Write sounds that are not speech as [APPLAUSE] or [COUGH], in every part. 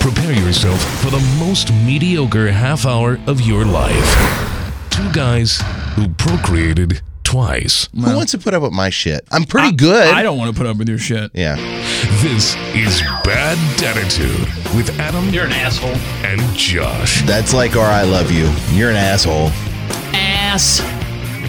Prepare yourself for the most mediocre half hour of your life. Two guys who procreated twice. Who wants to put up with my shit? I'm pretty good. I don't want to put up with your shit. Yeah. This is Bad Daditude with Atom You're an asshole. and Josh. That's like or I love you. You're an asshole. Ass.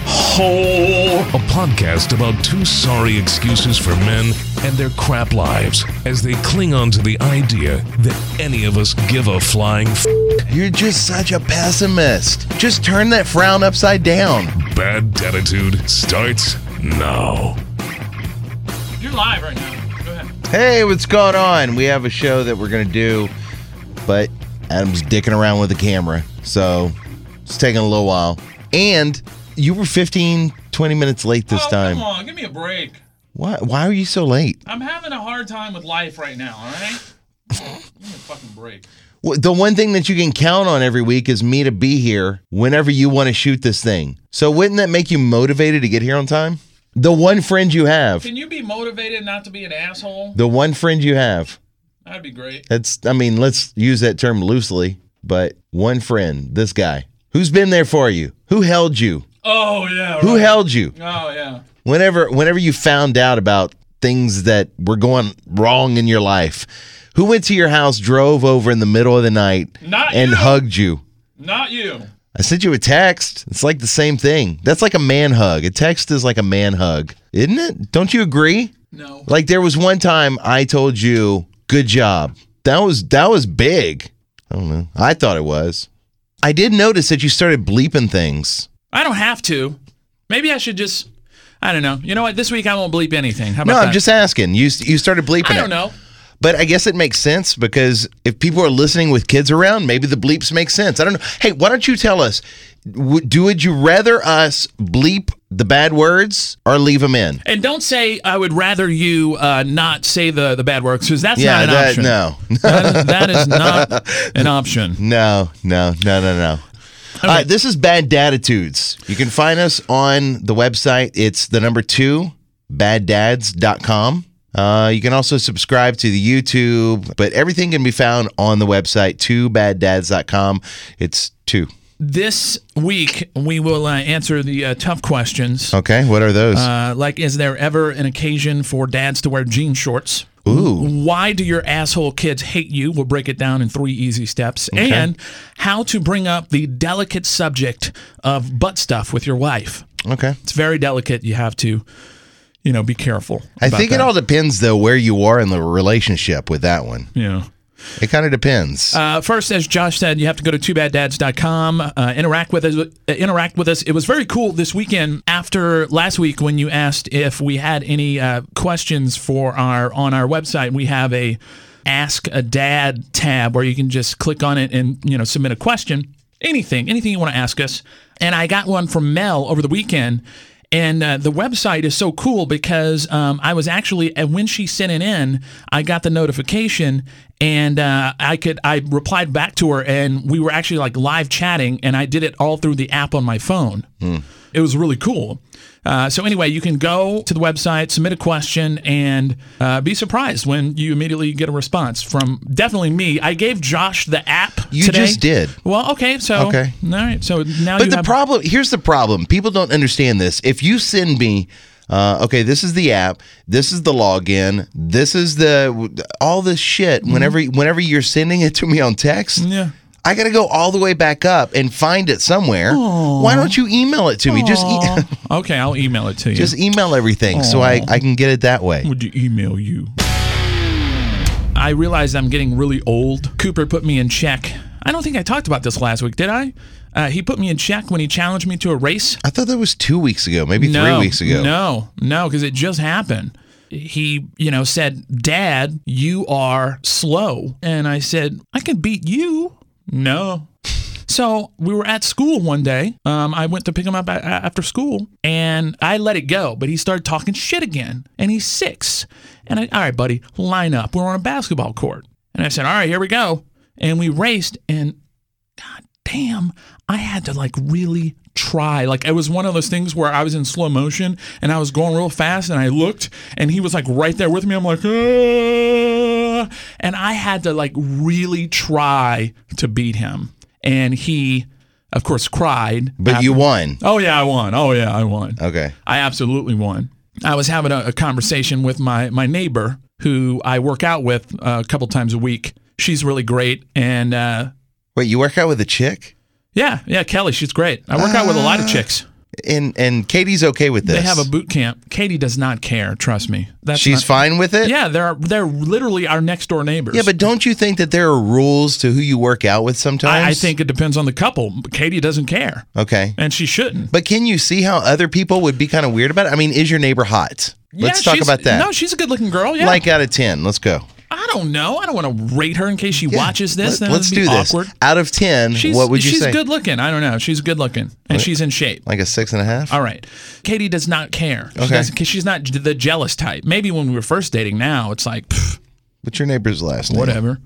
Hole. A podcast about two sorry excuses for men and their crap lives as they cling on to the idea that any of us give a flying f- You're just such a pessimist. Just turn that frown upside down. Bad Daditude starts now. You're live right now. Go ahead. Hey, what's going on? We have a show that we're going to do, but Atom's dicking around with the camera. So it's taking a little while. And you were 15, 20 minutes late this oh, time. Come on, give me a break. Why, why are you so late? I'm having a hard time with life right now, all right? give me a fucking break. Well, The one thing that you can count on every week is me to be here whenever you want to shoot this thing. So wouldn't that make you motivated to get here on time? The one friend you have. Can you be motivated not to be an asshole? The one friend you have. That'd be great. That's, I mean, let's use that term loosely, but one friend, this guy, who's been there for you, who held you, Oh, yeah. who held you Oh, yeah. whenever, whenever you found out about things that were going wrong in your life. Who went to your house, drove over in the middle of the night, Not and you. hugged you? Not you. I sent you a text. It's like the same thing. That's like a man hug. A text is like a man hug, isn't it? Don't you agree? No. Like there was one time I told you, "Good job." That was that was big. I don't know. I thought it was. I did notice that you started bleeping things. I don't have to. Maybe I should just. I don't know. You know what? This week I won't bleep anything. How about No. I'm just asking. You you started bleeping I it. don't know. But I guess it makes sense because if people are listening with kids around, maybe the bleeps make sense. I don't know. Hey, why don't you tell us? Do would you rather us bleep the bad words or leave them in? And don't say I would rather you uh, not say the the bad words because that's Yeah, not an that, option. no, That that is not [LAUGHS] an option. no, no, no, no, no. All right, this is Bad Daditudes. You can find us on the website. It's the number two, baddads.com. Uh, you can also subscribe to the YouTube, but everything can be found on the website, twobaddads.com. It's two. This week we will uh, answer the uh, tough questions. Okay, what are those? Uh, like, is there ever an occasion for dads to wear jean shorts? Ooh. Why do your asshole kids hate you? We'll break it down in three easy steps. And how to bring up the delicate subject of butt stuff with your wife. okay. It's very delicate. You have to, you know, be careful. I think that. it all depends, though, where you are in the relationship with that one. Yeah. It kind of depends. Uh, first, as Josh said, you have to go to twobaddads.com, uh, interact with us. Uh, interact with us. It was very cool this weekend. After last week, when you asked if we had any uh, questions for our on our website, we have a Ask a Dad tab where you can just click on it and you know submit a question, anything, anything you want to ask us. And I got one from Mel over the weekend. And uh, the website is so cool because um, I was actually, and when she sent it in, I got the notification and uh, I could, I replied back to her and we were actually like live chatting and I did it all through the app on my phone. It was really cool. Uh, so anyway, you can go to the website, submit a question, and uh, be surprised when you immediately get a response from definitely me. I gave Josh the app. You today. just did. Well, okay, so Okay. all right. So now But the have problem here's the problem. People don't understand this. If you send me, uh, okay, this is the app, this is the login, this is the all this shit. Whenever whenever you're sending it to me on text, Yeah. I got to go all the way back up and find it somewhere. Why don't you email it to me? Just e- [LAUGHS] Okay, I'll email it to you. just email everything so I, I can get it that way. Would you email you? I realized I'm getting really old. Cooper put me in check. I don't think I talked about this last week, did I? Uh, he put me in check when he challenged me to a race. I thought that was two weeks ago, maybe no, three weeks ago. No, no, because it just happened. He, you know, said, Dad, you are slow. And I said, I can beat you. No. So we were at school one day. Um, I went to pick him up after school and I let it go, but he started talking shit again. And he's six. And I, all right, buddy, line up. We're on a basketball court. And I said, all right, here we go. And we raced. And God damn, I had to like really try. Like it was one of those things where I was in slow motion and I was going real fast and I looked and he was like right there with me. I'm like, "Ah." And I had to like really try to beat him, and he, of course, cried. But you won. Oh yeah, I won. Oh yeah, I won. Okay. I absolutely won. I was having a, a conversation with my my neighbor who I work out with uh, a couple times a week. She's really great, and uh, Wait, you work out with a chick? yeah, yeah, Kelly, she's great. I work out with a lot of chicks. And and Katie's okay with this. They have a boot camp. Katie does not care. Trust me. That's She's not- fine with it? Yeah, they're they're literally our next door neighbors. Yeah, but don't you think that there are rules to who you work out with sometimes? I, I think it depends on the couple. Katie doesn't care, Okay. and she shouldn't. But can you see how other people would be kind of weird about it? I mean, is your neighbor hot? Let's talk about that. No, she's a good-looking girl. Yeah, Like out of 10. Let's go. I don't know. I don't want to rate her in case she watches this. Let, then us do this. awkward. Out of 10, She's, what would you she's say? She's good looking. I don't know. She's good looking, and she's in shape. Like a six and a half? All right. Katie does not care. She Okay. doesn't, 'cause she's not the jealous type. Maybe when we were first dating. Now it's like pff, What's your neighbor's last name? whatever.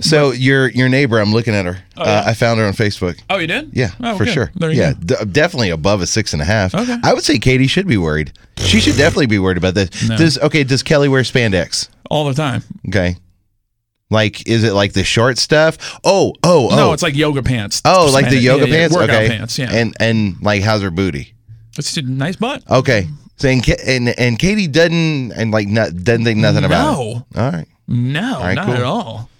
So your your neighbor, I'm looking at her. uh, I found her on Facebook. Oh, you did? Yeah, Oh, for good. sure. Yeah, d- definitely above a six and a half. Okay. I would say Katie should be worried. She should definitely be worried about this. Does okay? Does Kelly wear spandex? All the time. Okay. Like, is it like the short stuff? Oh, oh, oh. No, it's like yoga pants. oh, like the yoga yeah, pants. Workout okay. pants. Yeah. And and like, how's her booty? it's a nice butt. Okay. So and and, and Katie doesn't and like not, doesn't think nothing about it. No. All right. No, right, not cool. at all.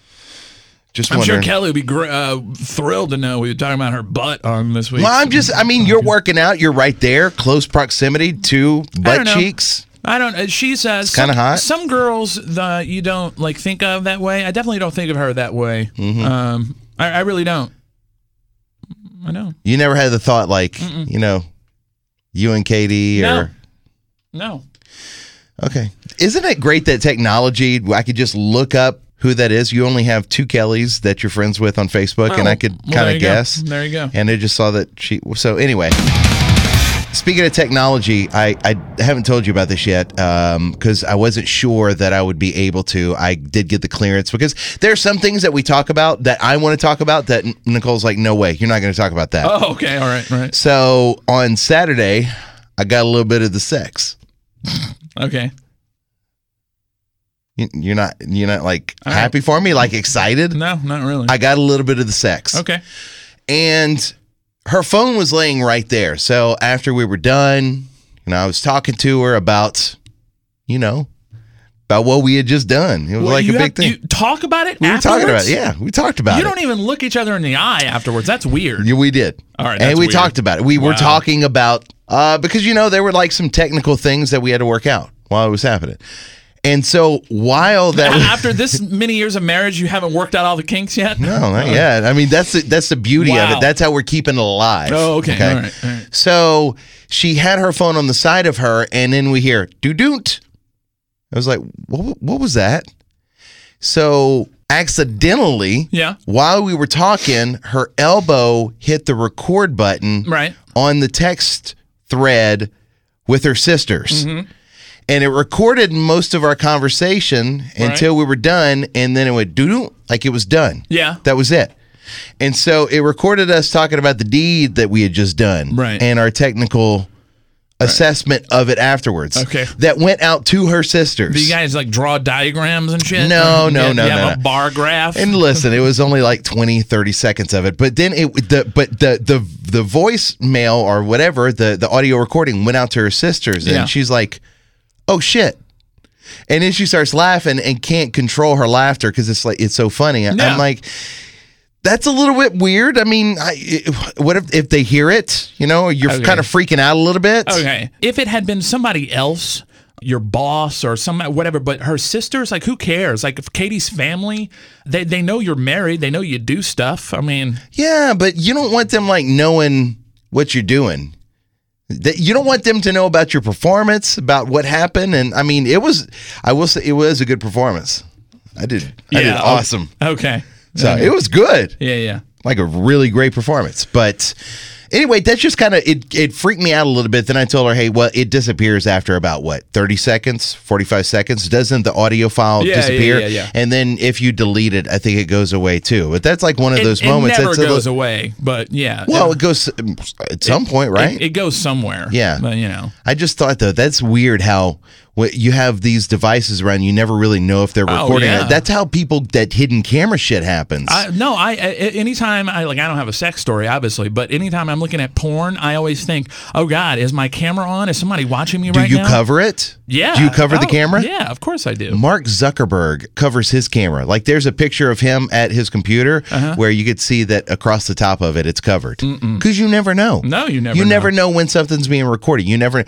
Just I'm wondering. sure Kelly would be gr- uh, thrilled to know we were talking about her butt on this week. well, I'm just. I mean, you're working out. You're right there, close proximity to butt cheeks. I don't. She She's uh, kinda some- hot. Some girls the, you don't like think of that way. I definitely don't think of her that way. Mm-hmm. Um, I, I really don't. I know. You never had the thought like, you know, you and Katie or No. okay. Isn't it great that technology? I could just look up who that is. You only have two Kellys that you're friends with on Facebook, and Oh, I could kind of you go. guess. There you go. And I just saw that she. So anyway. Speaking of technology, I, I haven't told you about this yet um, because I wasn't sure that I would be able to. I did get the clearance because there are some things that we talk about that I want to talk about that Nicole's like, no way, you're not going to talk about that. Oh, okay. All right. Right. So on Saturday, I got a little bit of the sex. Okay. You- You're not you're not like happy for me, like excited. No, not really. I got a little bit of the sex. okay. And her phone was laying right there. So after we were done, you know, I was talking to her about, you know, about what we had just done. It was Well, like a big have- thing. You talk about it. we were talking about it. Yeah, we talked about You it. You don't even look each other in the eye afterwards. That's weird. Yeah, we did. All right, and we weird. talked about it. We were talking about uh, because you know there were like some technical things that we had to work out while it was happening. And so while that was, After this many years of marriage, you haven't worked out all the kinks yet. no, not yet. I mean that's the, that's the beauty of it. That's how we're keeping it alive. Oh, okay. All right, all right. So she had her phone on the side of her, and then we hear doo doot. I was like, what, what was that? So accidentally, Yeah. while we were talking, her elbow hit the record button Right. on the text thread with her sisters. Mm-hmm. And it recorded most of our conversation until we were done, and then it went doo doo, like it was done. Yeah. That was it. And so it recorded us talking about the deed that we had just done. Right. And our technical assessment of it afterwards. Okay. That went out to her sisters. Do you guys like draw diagrams and shit? No, [LAUGHS] no, you no, you no, have a bar graph. And listen, it was only like 20, 30 seconds of it. But then it the but the the the voicemail or whatever, the the audio recording went out to her sisters and Yeah. she's like, "Oh shit." And then she starts laughing and can't control her laughter because it's like it's so funny. I- Yeah. I'm like, that's a little bit weird. I mean, I, what if if they hear it? You know, you're Okay. kind of freaking out a little bit. okay. If it had been somebody else, your boss or some whatever, but her sisters, like who cares? Like if Katie's family, they they know you're married, they know you do stuff. I mean, Yeah, but you don't want them like knowing what you're doing. That you don't want them to know about your performance, about what happened, and I mean, it was. I will say it was a good performance. I did. I did Yeah, okay. awesome. okay. So it was good, Yeah, yeah. like a really great performance. But Anyway, that's just kind of it. It freaked me out a little bit. Then I told her, "Hey, well, it disappears after about what thirty seconds, forty five seconds. Doesn't the audio file Yeah, yeah, disappear? yeah, yeah. And then if you delete it, I think it goes away too. But that's like one of It, those it moments. never that's goes little- away, but yeah. well, it goes um, at some point, right? It, it goes somewhere. Yeah. But, you know. I just thought though that's weird how what you have these devices around. You never really know if they're recording Oh, recording. yeah. That's how people that hidden camera shit happens. I, no, I, I anytime I like I don't have a sex story obviously, but anytime I'm looking at porn, I always think, "Oh God, is my camera on? Is somebody watching me Do right now?" Do you cover it? Yeah. Do you cover the Oh, camera? Yeah, of course I do. Mark Zuckerberg covers his camera. Like there's a picture of him at his computer Uh-huh. where you could see that across the top of it it's covered. Because you never know. No, you never You know. never know when something's being recorded. You never.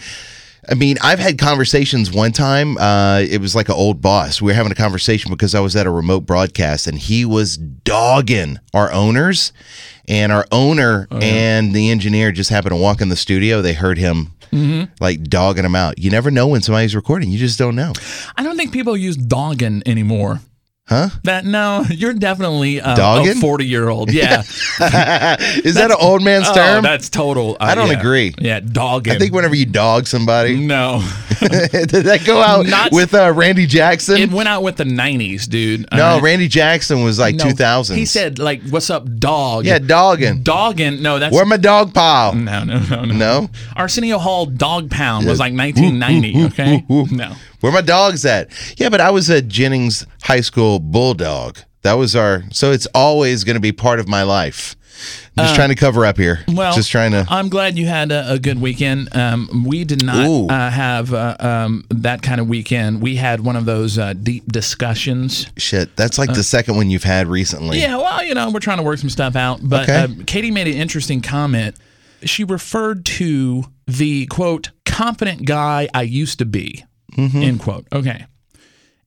I mean, I've had conversations one time. Uh, it was like an old boss. We were having a conversation because I was at a remote broadcast and he was dogging our owners. And our owner Oh, and the engineer just happened to walk in the studio. They heard him Mm-hmm. like dogging him out. You never know when somebody's recording. You just don't know. I don't think people use dogging anymore. Huh? That no, you're definitely uh, a 40 year old. Yeah. [LAUGHS] Is that an old man's oh, term? that's total. uh, I don't yeah. agree. Yeah, dogging. I think whenever you dog somebody, no, [LAUGHS] did that go out Not- with uh, Randy Jackson? it went out with the 90s, dude. no, Uh, Randy Jackson was like no, 2000s. He said like, "What's up, dog?" yeah, dogging. dogging. No, that's Where my dog pile? no, no, no, no. No? Arsenio Hall Dog Pound was like 1990. Okay, no. Where my dog's at? Yeah, but I was at Jennings High School Bulldog. That was our, so it's always going to be part of my life. I'm just trying to cover up here. Uh, Well, just trying to. I'm glad you had a, a good weekend. Um, we did not uh, have uh, um, that kind of weekend. We had one of those uh, deep discussions. Shit, that's like the second one you've had recently. uh, Yeah, well, you know, we're trying to work some stuff out. But Okay. uh, Katie made an interesting comment. She referred to the quote confident guy I used to be Mm-hmm. end quote. Okay,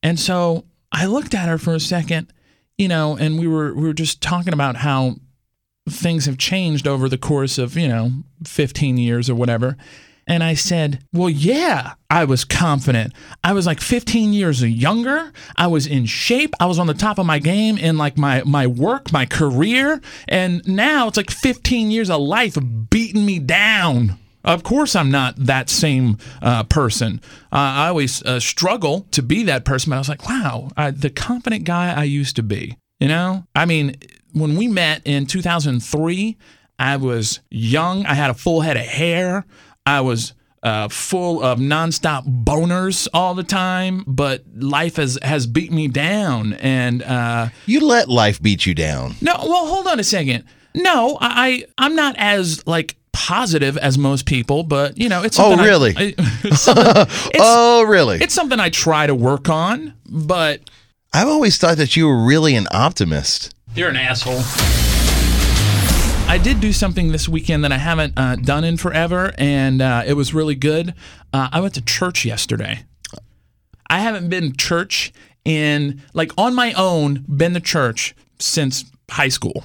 and so I looked at her for a second, you know, and we were we were just talking about how things have changed over the course of you know 15 years or whatever. And I said, Well, yeah, I was confident. I was like 15 years younger. I was in shape. I was on the top of my game in like my, my work, my career. And now it's like 15 years of life beating me down. Of course, I'm not that same uh, person. Uh, I always uh, struggle to be that person, but I was like, wow, I, the confident guy I used to be. You know, I mean, when we met in 2003, I was young. I had a full head of hair. I was uh, full of nonstop boners all the time, but life has has beat me down. And uh, You let life beat you down. no, well, hold on a second. No, I I- I'm not as like positive as most people, but you know, it's Oh, something I- really? I- [LAUGHS] [LAUGHS] it's, something, it's, oh, really? it's something I try to work on, but I've always thought that you were really an optimist. You're an asshole. I did do something this weekend that I haven't uh, done in forever, and uh, it was really good. Uh, I went to church yesterday. I haven't been to church in, like, on my own, been to church since high school.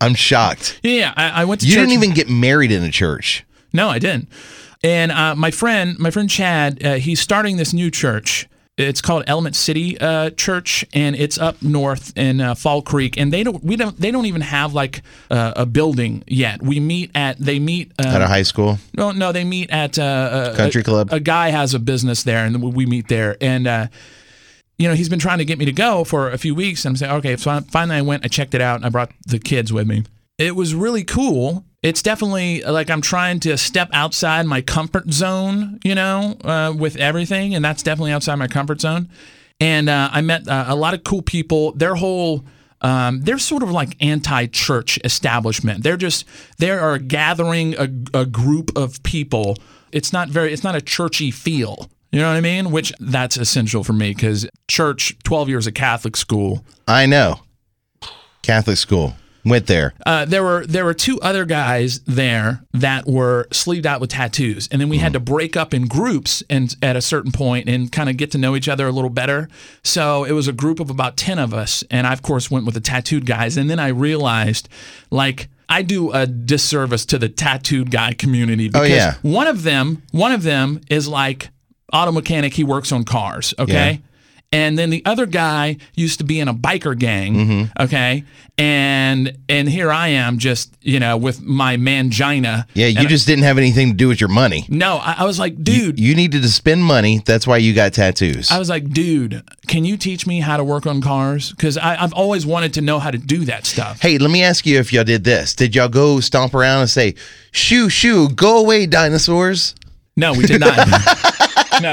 I'm shocked. Yeah, I, I went to You didn't even get married in a church. No, I didn't. And uh, my friend, my friend Chad, uh, he's starting this new church. It's called Element City uh, Church, and it's up north in uh, Fall Creek. And they don't, we don't, they don't even have like uh, a building yet. We meet at, they meet uh, At a high school. no, no, they meet at uh, a Country a- club? A guy has a business there, and we meet there. And uh, you know, he's been trying to get me to go for a few weeks. And I'm saying, okay. So finally, I went. I checked it out, and I brought the kids with me. It was really cool. It's definitely like I'm trying to step outside my comfort zone, you know, uh, with everything, and that's definitely outside my comfort zone. And uh, I met uh, a lot of cool people. Their whole um, they're sort of like anti-church establishment. They're just they are gathering a, a group of people. It's not very. It's not a churchy feel. You know what I mean? Which that's essential for me because church, twelve years of Catholic school. I know. Catholic school. Went there. Uh, there were there were two other guys there that were sleeved out with tattoos, and then we had to break up in groups and at a certain point and kind of get to know each other a little better. So it was a group of about ten of us, and I of course went with the tattooed guys. And then I realized, like, I do a disservice to the tattooed guy community because yeah. one of them one of them is like auto mechanic. He works on cars. Okay. Yeah. and then the other guy used to be in a biker gang. Mm-hmm. Okay, and and here I am, just you know, with my mangina. Yeah, you just didn't have anything to do with your money. no. I, I was like, dude. You needed to spend money. That's why you got tattoos. I was like, dude, can you teach me how to work on cars? Because I've always wanted to know how to do that stuff. Hey, let me ask you if y'all did this. Did y'all go stomp around and say, shoo, shoo, go away, dinosaurs? No, we did not. [LAUGHS] no.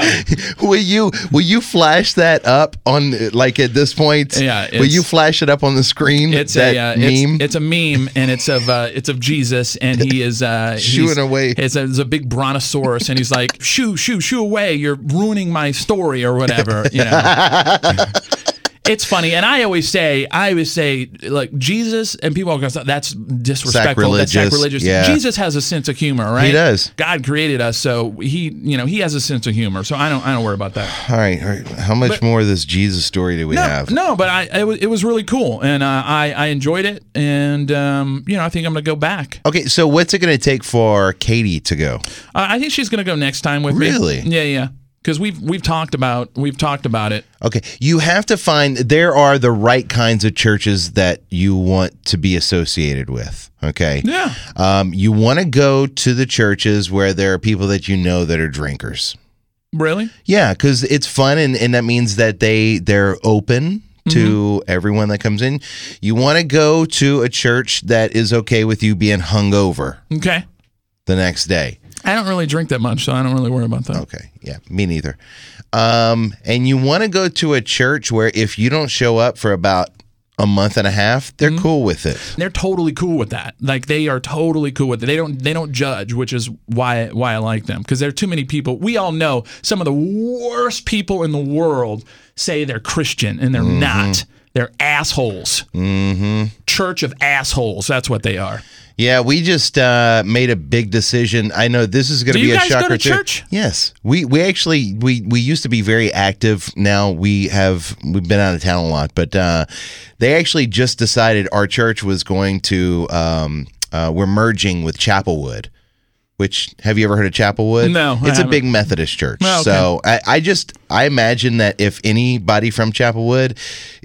[LAUGHS] Will you will you flash that up on like at this point? Yeah, Will you flash it up on the screen? It's that a uh, meme. It's, it's a meme, and it's of uh, it's of Jesus, and he is uh, [LAUGHS] Shooing away. It's a, it's a big brontosaurus, and he's like, "Shoo, shoo, shoo away! You're ruining my story, or whatever." You know. [LAUGHS] It's funny, and I always say, I always say, like Jesus, and people are go, "That's disrespectful. That's Sacrilegious, sacrilegious." yeah. Jesus has a sense of humor, right? He does. God created us, so he, you know, he has a sense of humor. So I don't, I don't worry about that. [SIGHS] all right, all right. How much more of this Jesus story do we No, have? no, but I it was, it was really cool, and uh, I I enjoyed it, and um, you know I think I'm gonna go back. Okay, so what's it going to take for Katie to go? Uh, I think she's gonna go next time with Really? me. Yeah, yeah. Because we've we've talked about we've talked about it. Okay, you have to find there are the right kinds of churches that you want to be associated with. Okay. Yeah. Um, you want to go to the churches where there are people that you know that are drinkers. Really? Yeah, because it's fun and, and that means that they they're open to everyone that comes in. You want to go to a church that is okay with you being hungover Okay. the next day. I don't really drink that much, so I don't really worry about that. Okay. Yeah, me neither. Um, and you want to go to a church where if you don't show up for about a month and a half, they're cool with it. They're totally cool with that. Like they are totally cool with it. They don't they don't judge, which is why why I like them because there are too many people. We all know some of the worst people in the world say they're Christian and they're not. They're assholes. Mm-hmm. Church of assholes. That's what they are. Yeah, we just uh, made a big decision. I know this is going to be you a guys go shocker to too. church? Yes, we we actually we we used to be very active. Now we have we've been out of town a lot, but uh, they actually just decided our church was going to um, uh, we're merging with Chapelwood. Which have you ever heard of Chapelwood? No, it's a big Methodist church. Oh, okay. So I, I just I imagine that if anybody from Chapelwood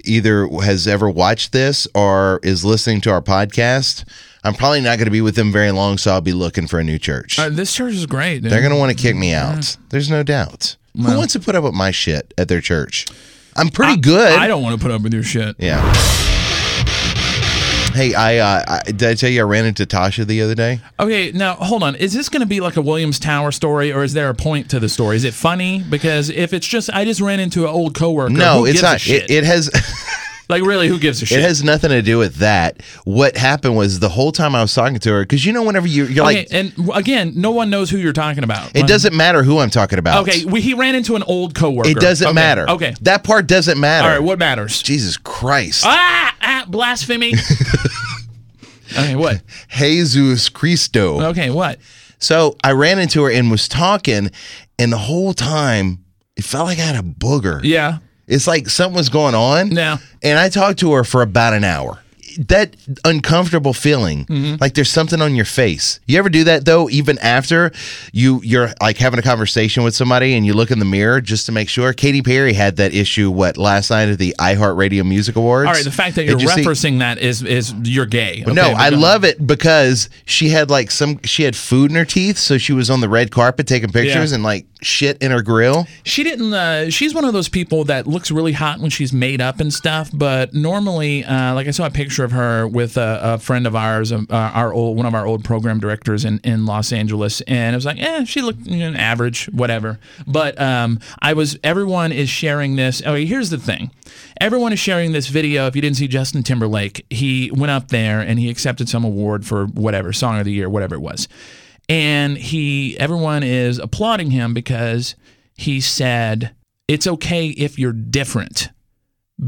either has ever watched this or is listening to our podcast, I'm probably not going to be with them very long. So I'll be looking for a new church. Uh, this church is great. dude. They're going to want to kick me out. There's no doubt. Who wants to put up with my shit at their church? I'm pretty good. I don't want to put up with your shit. Yeah. Hey, I, uh, I did I tell you I ran into Tasha the other day? Okay, now hold on. Is this going to be like a Williams Tower story, or is there a point to the story? Is it funny? Because if it's just, I just ran into an old coworker. No, it's not. It, it has [LAUGHS] like really, who gives a shit? it has nothing to do with that. What happened was the whole time I was talking to her because you know whenever you you're okay, like and again, no one knows who you're talking about. it doesn't matter who I'm talking about. Okay, we, he ran into an old coworker. It doesn't Okay, matter. Okay. That part doesn't matter. All right. What matters? Jesus Christ. Ah, ah, blasphemy. [LAUGHS] okay. What? Jesus Christo. Okay. What? So I ran into her and was talking, and the whole time it felt like I had a booger. Yeah. It's like something was going on. Yeah. And I talked to her for about an hour. That uncomfortable feeling, Mm-hmm. like there's something on your face. You ever do that though? Even after you you're like having a conversation with somebody and you look in the mirror just to make sure. Katy Perry had that issue. What last night at the iHeartRadio Music Awards? All right. The fact that you're you see- referencing that is is you're gay. no, I love it because she had like some she had food in her teeth, so she was on the red carpet taking pictures Yeah. and like shit in her grill. She didn't. Uh, she's one of those people that looks really hot when she's made up and stuff. But normally, uh, like I saw a picture of her with a, a friend of ours, um, uh, our old one of our old program directors in, in Los Angeles, and it was like, eh, she looked you know, average, whatever. But um, I was. Everyone is sharing this. Oh, here's the thing. Everyone is sharing this video. If you didn't see Justin Timberlake, he went up there and he accepted some award for whatever song of the year, whatever it was and he everyone is applauding him because he said it's okay if you're different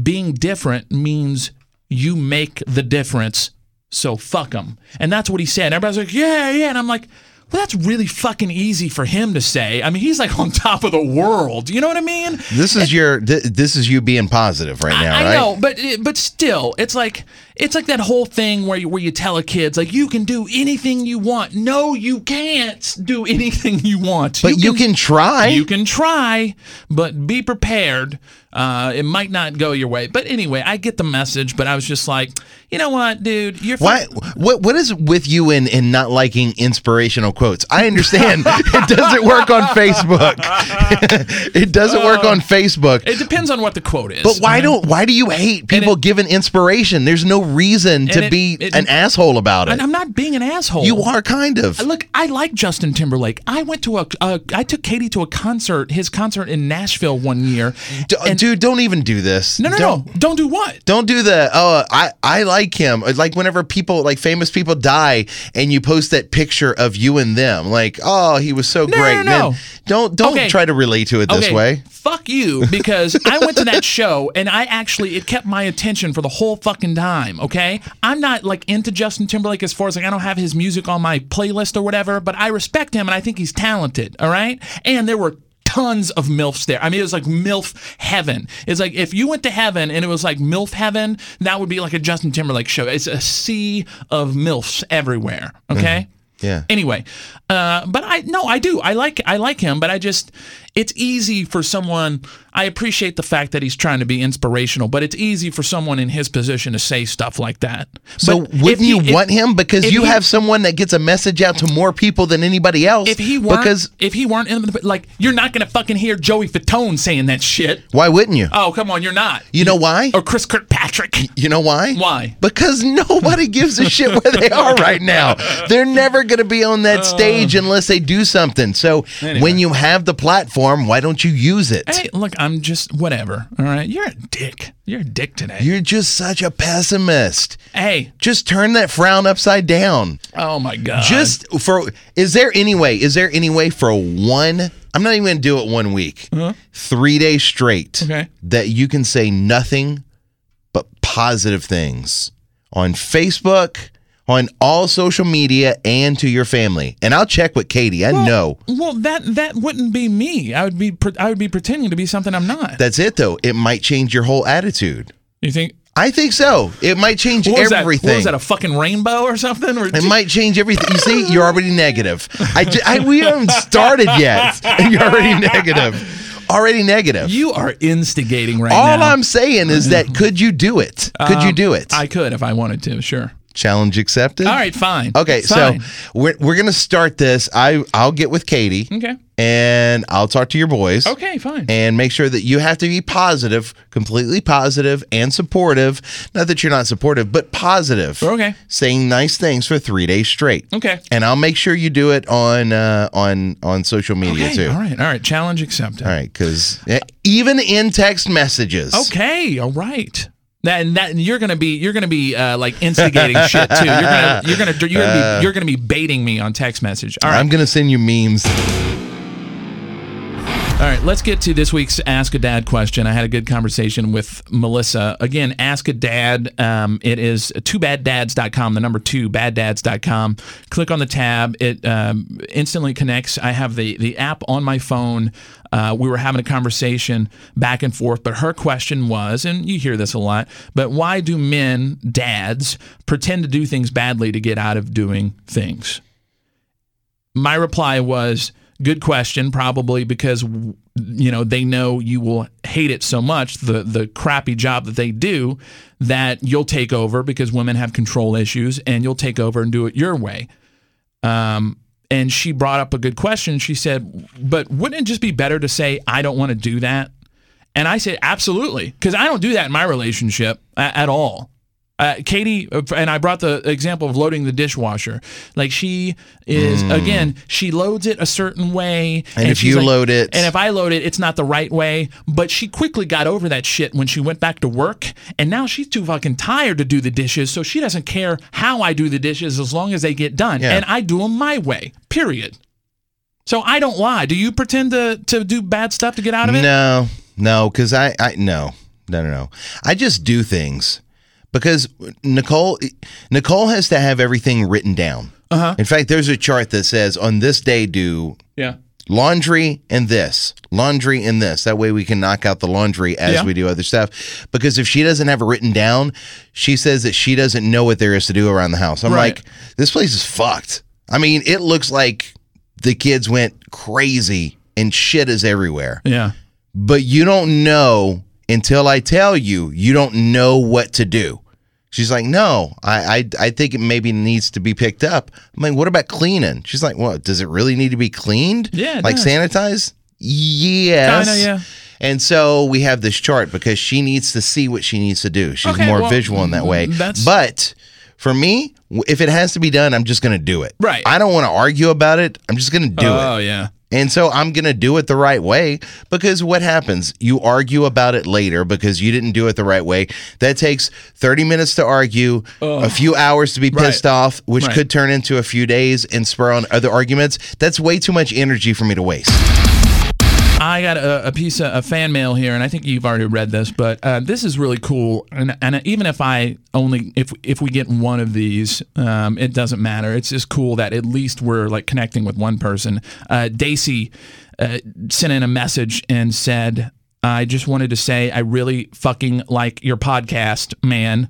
being different means you make the difference so fuck them and that's what he said And everybody's like yeah yeah and i'm like Well, that's really fucking easy for him to say. I mean, he's like on [LAUGHS] top of the world. You know what I mean? This is your th- this is you being positive right now, I right? know, but but still, it's like it's like that whole thing where you, where you tell a kids like you can do anything you want. No, you can't do [LAUGHS] anything you want. But you can try. You can try, but be prepared. Uh, it might not go your way. But anyway, I get the message. But I was just like, you know what, dude? You're Why? What? What is with you in in not liking inspirational quotes? I understand [LAUGHS] it doesn't work on Facebook. [LAUGHS] it doesn't work on Facebook. It depends on what the quote is. But why you know? don't? Why do you hate people it- giving inspiration? There's no reason to it- be it- an asshole about it. And I'm not being an asshole. you are kind of. Look, I like Justin Timberlake. I went to a, uh, I took Katie to a concert, his concert in Nashville one year. D- and- dude, don't even do this. no, no, don't, no, don't do what? Don't do the oh I I like him. Like whenever people like famous people die and you post that picture of you and them, like oh he was so No, great. no, no. Man, don't don't Okay. try to relate to it this okay, way. Fuck you, because I went to that [LAUGHS] show and I actually it kept my attention for the whole fucking time. Okay, I'm not like into Justin Timberlake as far as like I don't have his music on my playlist or whatever, but I respect him and I think he's talented. All right, and there were. Tons of MILFs there. I mean, it was like MILF heaven. It's like if you went to heaven and it was like MILF heaven, that would be like a Justin Timberlake show. It's a sea of MILFs everywhere. Okay? Yeah. Anyway, uh, but I no, I do. I like I like him, but I just it's easy for someone. I appreciate the fact that he's trying to be inspirational, but it's easy for someone in his position to say stuff like that. So But wouldn't he- you if- want him because you he- have someone that gets a message out to more people than anybody else? If he weren't, because if he weren't in the like, you're not gonna fucking hear Joey Fatone saying that shit. why wouldn't you? Oh come on, you're not. You know why? Or Chris Kirkpatrick. You know why? Why? Because [LAUGHS] nobody gives a shit where they are right now. They're never going to be on that uh. stage unless they do something. So when you have the platform, why don't you use it? Hey, look, I'm just whatever. All right, you're a dick. You're a dick today. You're just such a pessimist. hey, Just turn that frown upside down. oh my god. Just for is there any way? Is there any way for one? I'm not even going to do it one week. Uh-huh. Three days straight Okay. that you can say nothing but positive things on Facebook, on all social media, and to your family. And I'll check with Katie. I know. Well, that that wouldn't be me. I would be I would be pretending to be something I'm not. That's it, though. It might change your whole attitude. you think? I think so. It might change What everything. That? Was that? A fucking rainbow or something? Or It might change everything. You see, you're already negative. I, we haven't started yet, and [LAUGHS] [LAUGHS] you're already negative. Already negative. you are instigating right All now. I'm saying is that could you do it? Could you do it? Um, I could if I wanted to. Sure. Challenge accepted. All right. Fine. Okay, Fine. so we're we're gonna start this. I I'll get with Katie. Okay. And I'll talk to your boys. Okay. Fine. And make sure that you have to be positive, completely positive and supportive. Not that you're not supportive, but positive. Okay. Saying nice things for three days straight. Okay. And I'll make sure you do it on uh, on on social media Okay. too. All right. All right. Challenge accepted. All right, because even in text messages. Okay. All right. And that and you're gonna be you're gonna be uh, like instigating [LAUGHS] shit too. You're gonna you're gonna you're gonna be you're gonna be baiting me on text message. All right. I'm gonna send you memes. Let's get to this week's Ask a Dad question. I had a good conversation with Melissa. Again, Ask a Dad. Um, it is twobaddads.com, the number two, baddads.com. Click on the tab. It um, instantly connects. I have the, the app on my phone. Uh, we were having a conversation back and forth, but her question was, and you hear this a lot, but why do men, dads, pretend to do things badly to get out of doing things? my reply was good question probably because you know they know you will hate it so much the the crappy job that they do that you'll take over because women have control issues and you'll take over and do it your way. Um and she brought up a good question. She said but wouldn't it just be better to say i don't want to do that? And i said absolutely because i don't do that in my relationship at all uh, Katie, uh, and I brought the example of loading the dishwasher. Like she is, again, she loads it a certain way. And if she's you load it- and if I load it, it's not the right way. But she quickly got over that shit when she went back to work. And now she's too fucking tired to do the dishes. So she doesn't care how I do the dishes as long as they get done. Yeah. And I do them my way, period. So I don't lie. Do you pretend to, to do bad stuff to get out of it? No, no, because I, I no, no, no, no. I just do things because Nicole, Nicole has to have everything written down. Uh-huh. In fact, there's a chart that says on this day do Yeah. laundry and this, laundry and this. That way we can knock out the laundry as Yeah. we do other stuff. Because if she doesn't have it written down, she says that she doesn't know what there is to do around the house. I'm Right. like, this place is fucked. I mean, it looks like the kids went crazy and shit is everywhere. Yeah. But you don't know until I tell you, you don't know what to do. She's like, no, I, I I think it maybe needs to be picked up. I'm like, what about cleaning? She's like, well, does it really need to be cleaned? Yeah, like does. sanitized? Yes. Kinda, yeah. And so we have this chart because she needs to see what she needs to do. She's Okay, more well, visual in that way. that's- But for me, if it has to be done, I'm just going to do it. Right. I don't want to argue about it. I'm just going to do it. Oh yeah. And so I'm going to do it the right way because what happens? You argue about it later because you didn't do it the right way. That takes 30 minutes to argue, a few hours to be pissed Right. off, which Right. could turn into a few days and spur on other arguments. That's way too much energy for me to waste. I got a, a piece of a fan mail here, and I think you've already read this, but uh, this is really cool. And, and even if I only if if we get one of these, um, it doesn't matter. It's just cool that at least we're like connecting with one person. Uh, Daisy uh, sent in a message and said, "I just wanted to say I really fucking like your podcast, man.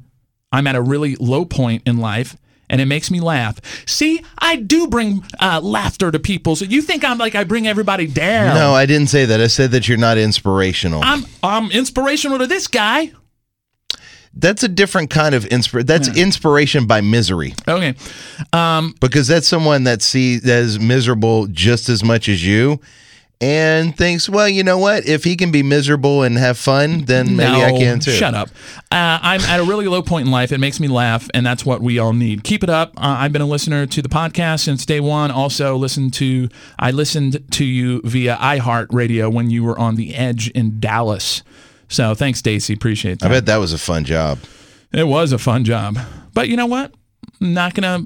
I'm at a really low point in life." And it makes me laugh. See, I do bring uh, laughter to people. So you think I'm like I bring everybody down? No, I didn't say that. I said that you're not inspirational. I'm I'm inspirational to this guy. that's a different kind of inspiration. That's inspiration by misery Okay. Um, because that's someone that sees that is miserable just as much as you and thinks, well, you know what? If he can be miserable and have fun, then maybe I can too. Shut up. Uh, I'm at a really low point in life. It makes me laugh, and that's what we all need. Keep it up. Uh, I've been a listener to the podcast since day one. Also, listen to I listened to you via iHeartRadio when you were on the Edge in Dallas. So thanks, Stacy. Appreciate that. I bet that was a fun job. It was a fun job, but you know what? I'm not gonna.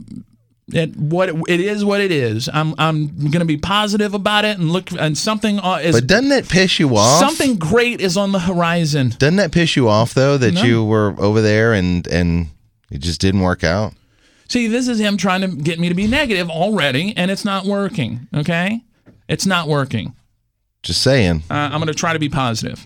It what it is what it is. I'm I'm gonna be positive about it and look and something uh, is But doesn't that piss you off? something great is on the horizon. Doesn't that piss you off though that No. you were over there and and it just didn't work out? See, this is him trying to get me to be negative already, and it's not working. Okay, it's not working. Just saying. Uh, I'm gonna try to be positive.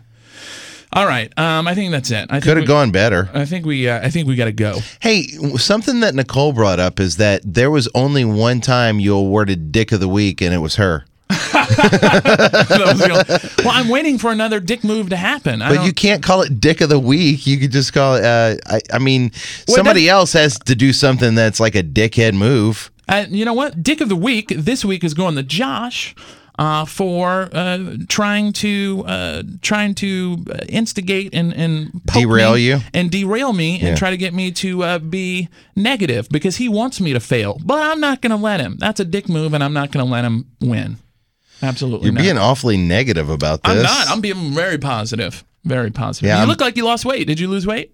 All right. Um, I think that's it. I think Could have gone better. I think we. Uh, I think we got to go. Hey, something that Nicole brought up is that there was only one time you awarded Dick of the Week, and it was her. [LAUGHS] [LAUGHS] That was the only- well, I'm waiting for another dick move to happen. I But you can't call it Dick of the Week. You could just call it. Uh, I, I mean, Well, somebody else has to do something that's like a dickhead move. Uh, you know what? Dick of the week this week is going to Josh uh, for uh, trying to uh, trying to instigate and and Derail you? and derail me Yeah. and try to get me to uh, be negative because he wants me to fail. But I'm not going to let him. That's a dick move, and I'm not going to let him win. Absolutely You're not. being awfully negative about this. I'm not. I'm being very positive. Very positive. Yeah, you I'm- look like you lost weight. Did you lose weight?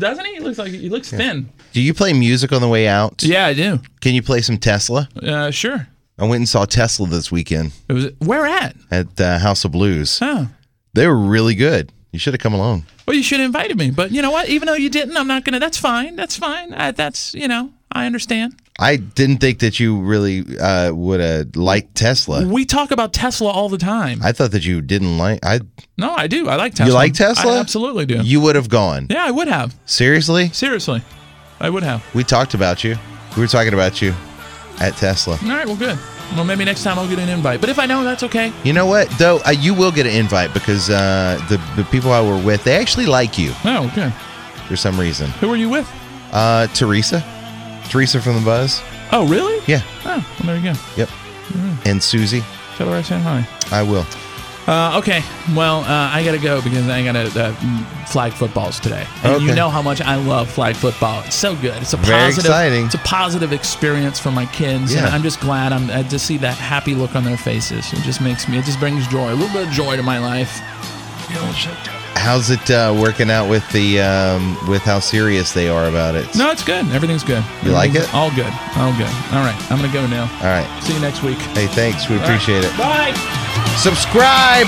Doesn't he? He looks like he looks thin. do you play music on the way out? Yeah, I do. Can you play some Tesla? Uh, sure. I went and saw Tesla this weekend It was where at? at uh, House of Blues. Oh. They were really good. You should have come along. Well, you should have invited me. But you know what? Even though you didn't, I'm not gonna. That's fine. That's fine. I, that's you know, I understand. I didn't think that you really uh, would have liked Tesla. We talk about Tesla all the time. I thought that you didn't like. I no, I do. I like Tesla. You like Tesla? I absolutely do. you would have gone. yeah, I would have. Seriously, Seriously, I would have. we talked about you. We were talking about you at Tesla. All right. Well, good. Well, maybe next time I'll get an invite. But if I don't, that's okay. You know what? Though uh, you will get an invite because uh, the the people I were with they actually like you Oh, okay. for some reason. Who are you with? Uh, Teresa, Teresa from the Buzz. Oh, really? Yeah. Oh, well, there you go. Yep. And Susie. Tell her I said hi. I will. Uh, okay. Well, uh, I got to go because I got to uh, flag footballs today. And you know how much I love flag football. It's so good. It's a Very positive. exciting. It's a positive experience for my kids, and Yeah. I'm just glad I'm I just see that happy look on their faces. It just makes me. It just brings joy, a little bit of joy to my life. How's it uh, working out with the um, with how serious they are about it? No, it's good. Everything's good. You like it? All good. All good. All right. I'm gonna go now. All right. See you next week. Hey, thanks. We appreciate it. Bye. Subscribe.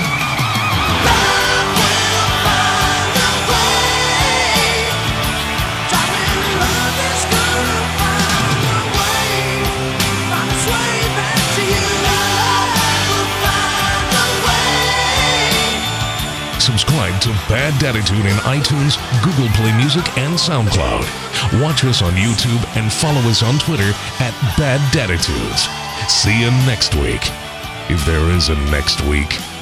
Subscribe to Bad Daditude in iTunes, Google Play Music, and SoundCloud. Watch us on YouTube and follow us on Twitter at Bad Daditudes. See you next week. If there is a next week.